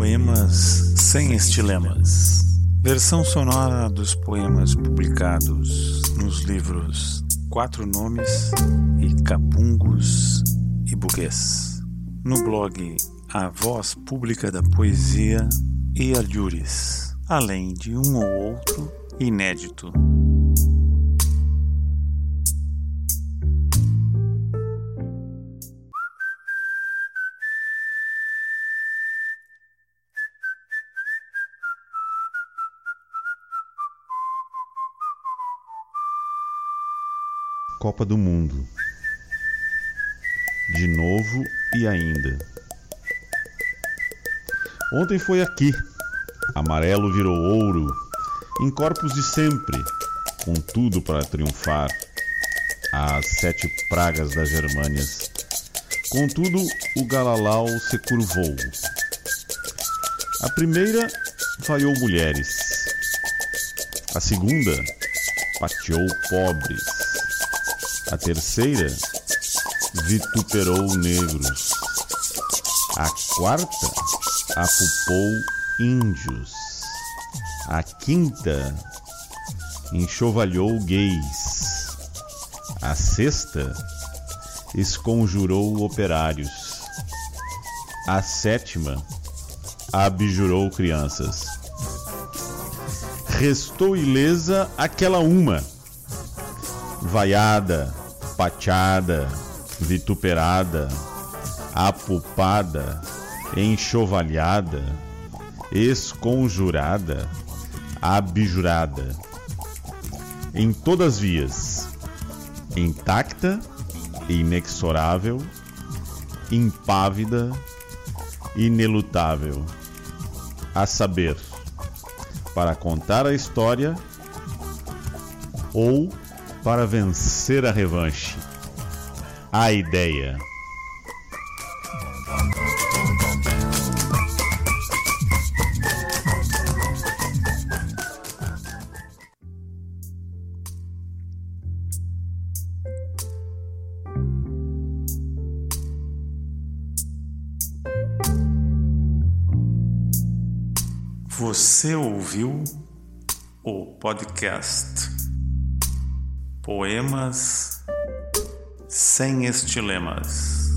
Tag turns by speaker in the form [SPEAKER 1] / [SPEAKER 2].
[SPEAKER 1] Poemas sem estilemas. Versão sonora dos poemas publicados nos livros Quatro Nomes e Capungos e Buguês. No blog A Voz Pública da Poesia e Alhures, além de um ou outro inédito.
[SPEAKER 2] Copa do Mundo. De novo e ainda. Ontem foi aqui. Amarelo virou ouro. Em corpos de sempre, com tudo para triunfar. As sete pragas das Germânias. Contudo, o Galalau se curvou. A primeira vaiou mulheres. A segunda pateou pobres. A terceira vituperou negros. A quarta apupou índios. A quinta enxovalhou gays. A sexta esconjurou operários. A sétima abjurou crianças. Restou ilesa aquela uma, vaiada, pateada, vituperada, apupada, enxovalhada, esconjurada, abjurada. Em todas as vias, intacta, inexorável, impávida, inelutável. A saber, para contar a história ou para vencer a revanche. A ideia.
[SPEAKER 1] Você ouviu o podcast Poemas sem estilemas.